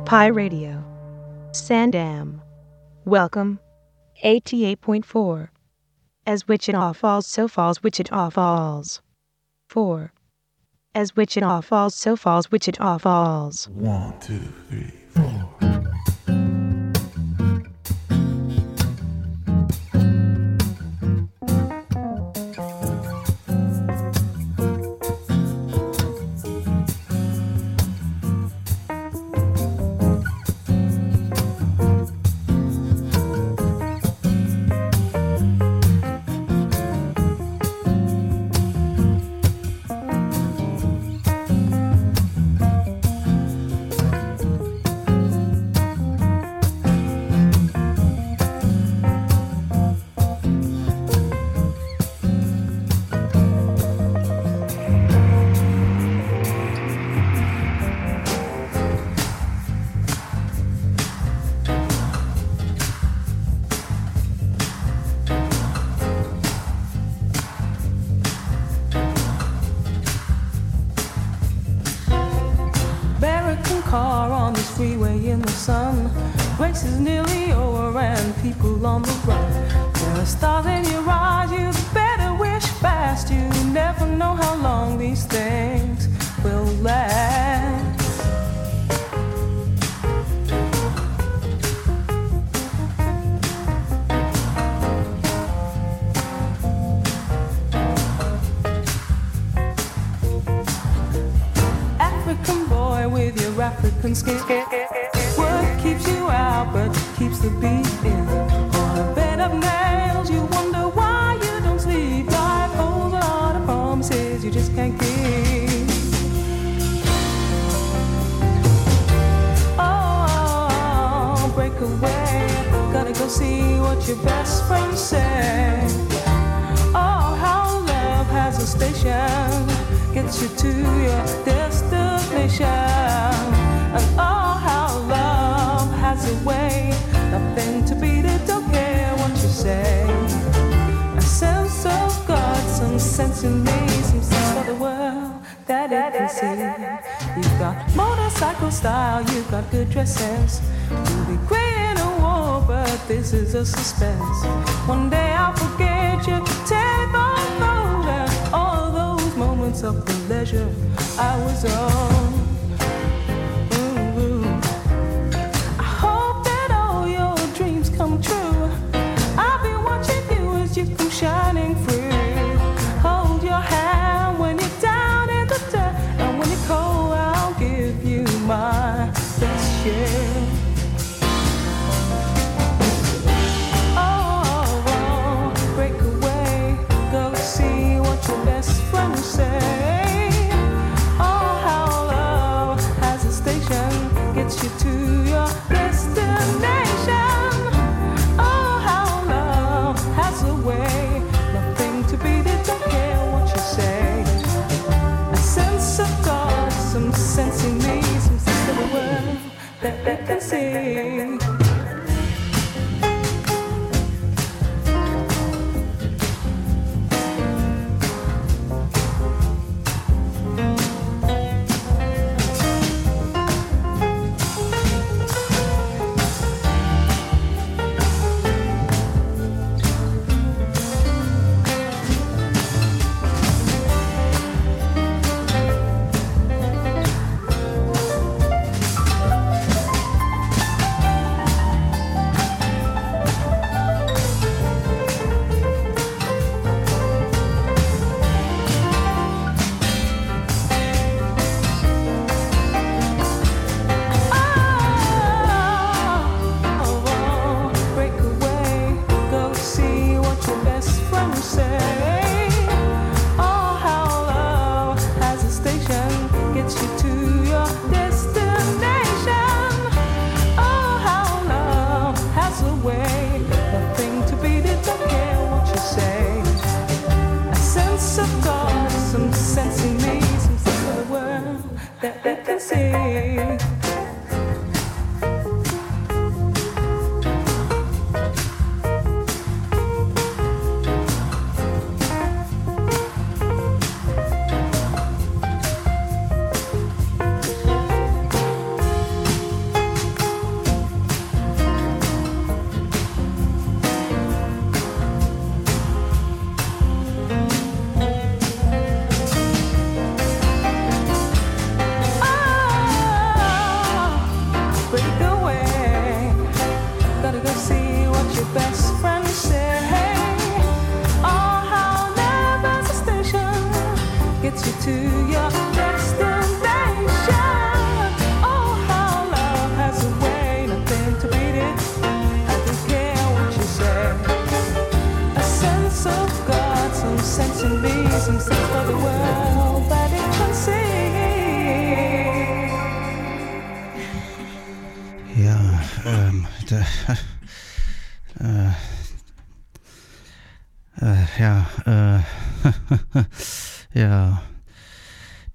Pi Radio. Sandam. Welcome. 88.4. As Wichita Falls, so falls Wichita Falls. 4. As Wichita Falls, so falls Wichita Falls. One, two, three, four.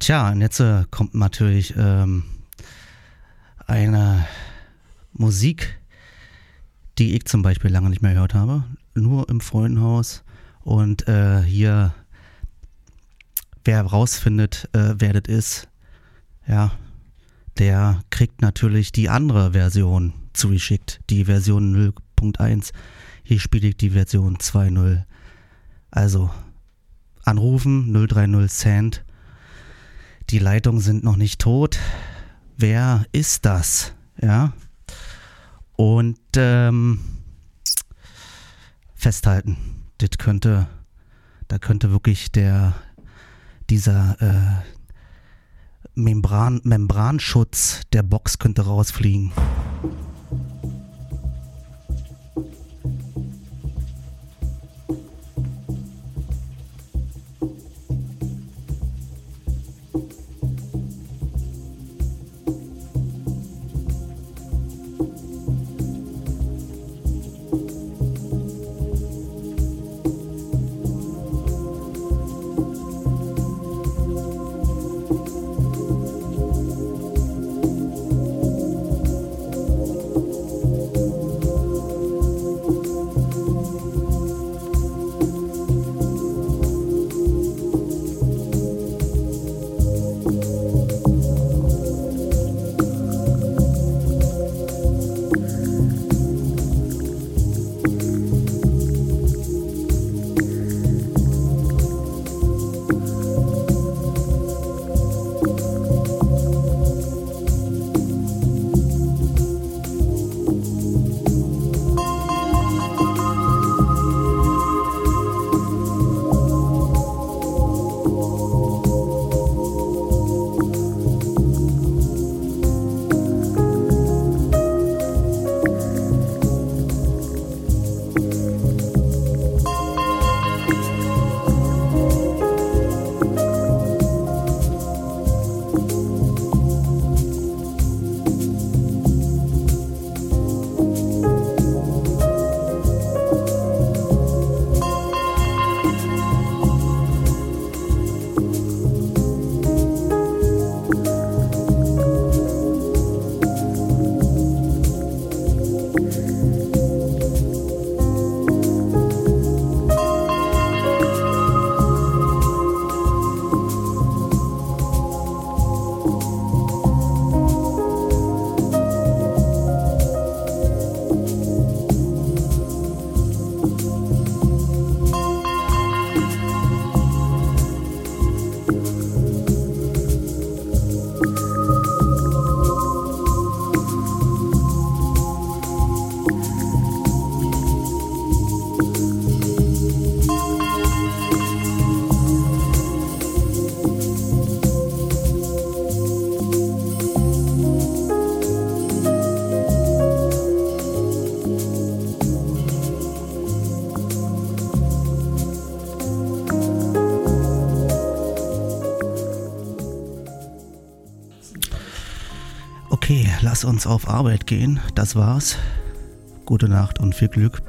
Tja, und jetzt äh, kommt natürlich ähm, eine Musik, die ich zum Beispiel lange nicht mehr gehört habe. Nur im Freundenhaus. Und äh, hier, wer rausfindet, äh, wer das ist, ja, der kriegt natürlich die andere Version zugeschickt, die Version 0.1. Hier spiele ich die Version 2.0. Also anrufen 030 Cent. Die Leitungen sind noch nicht tot. Wer ist das? Ja. Und ähm, festhalten. Das könnte, da könnte wirklich der dieser äh, Membran, Membranschutz der Box könnte rausfliegen. Uns auf Arbeit gehen. Das war's. Gute Nacht und viel Glück.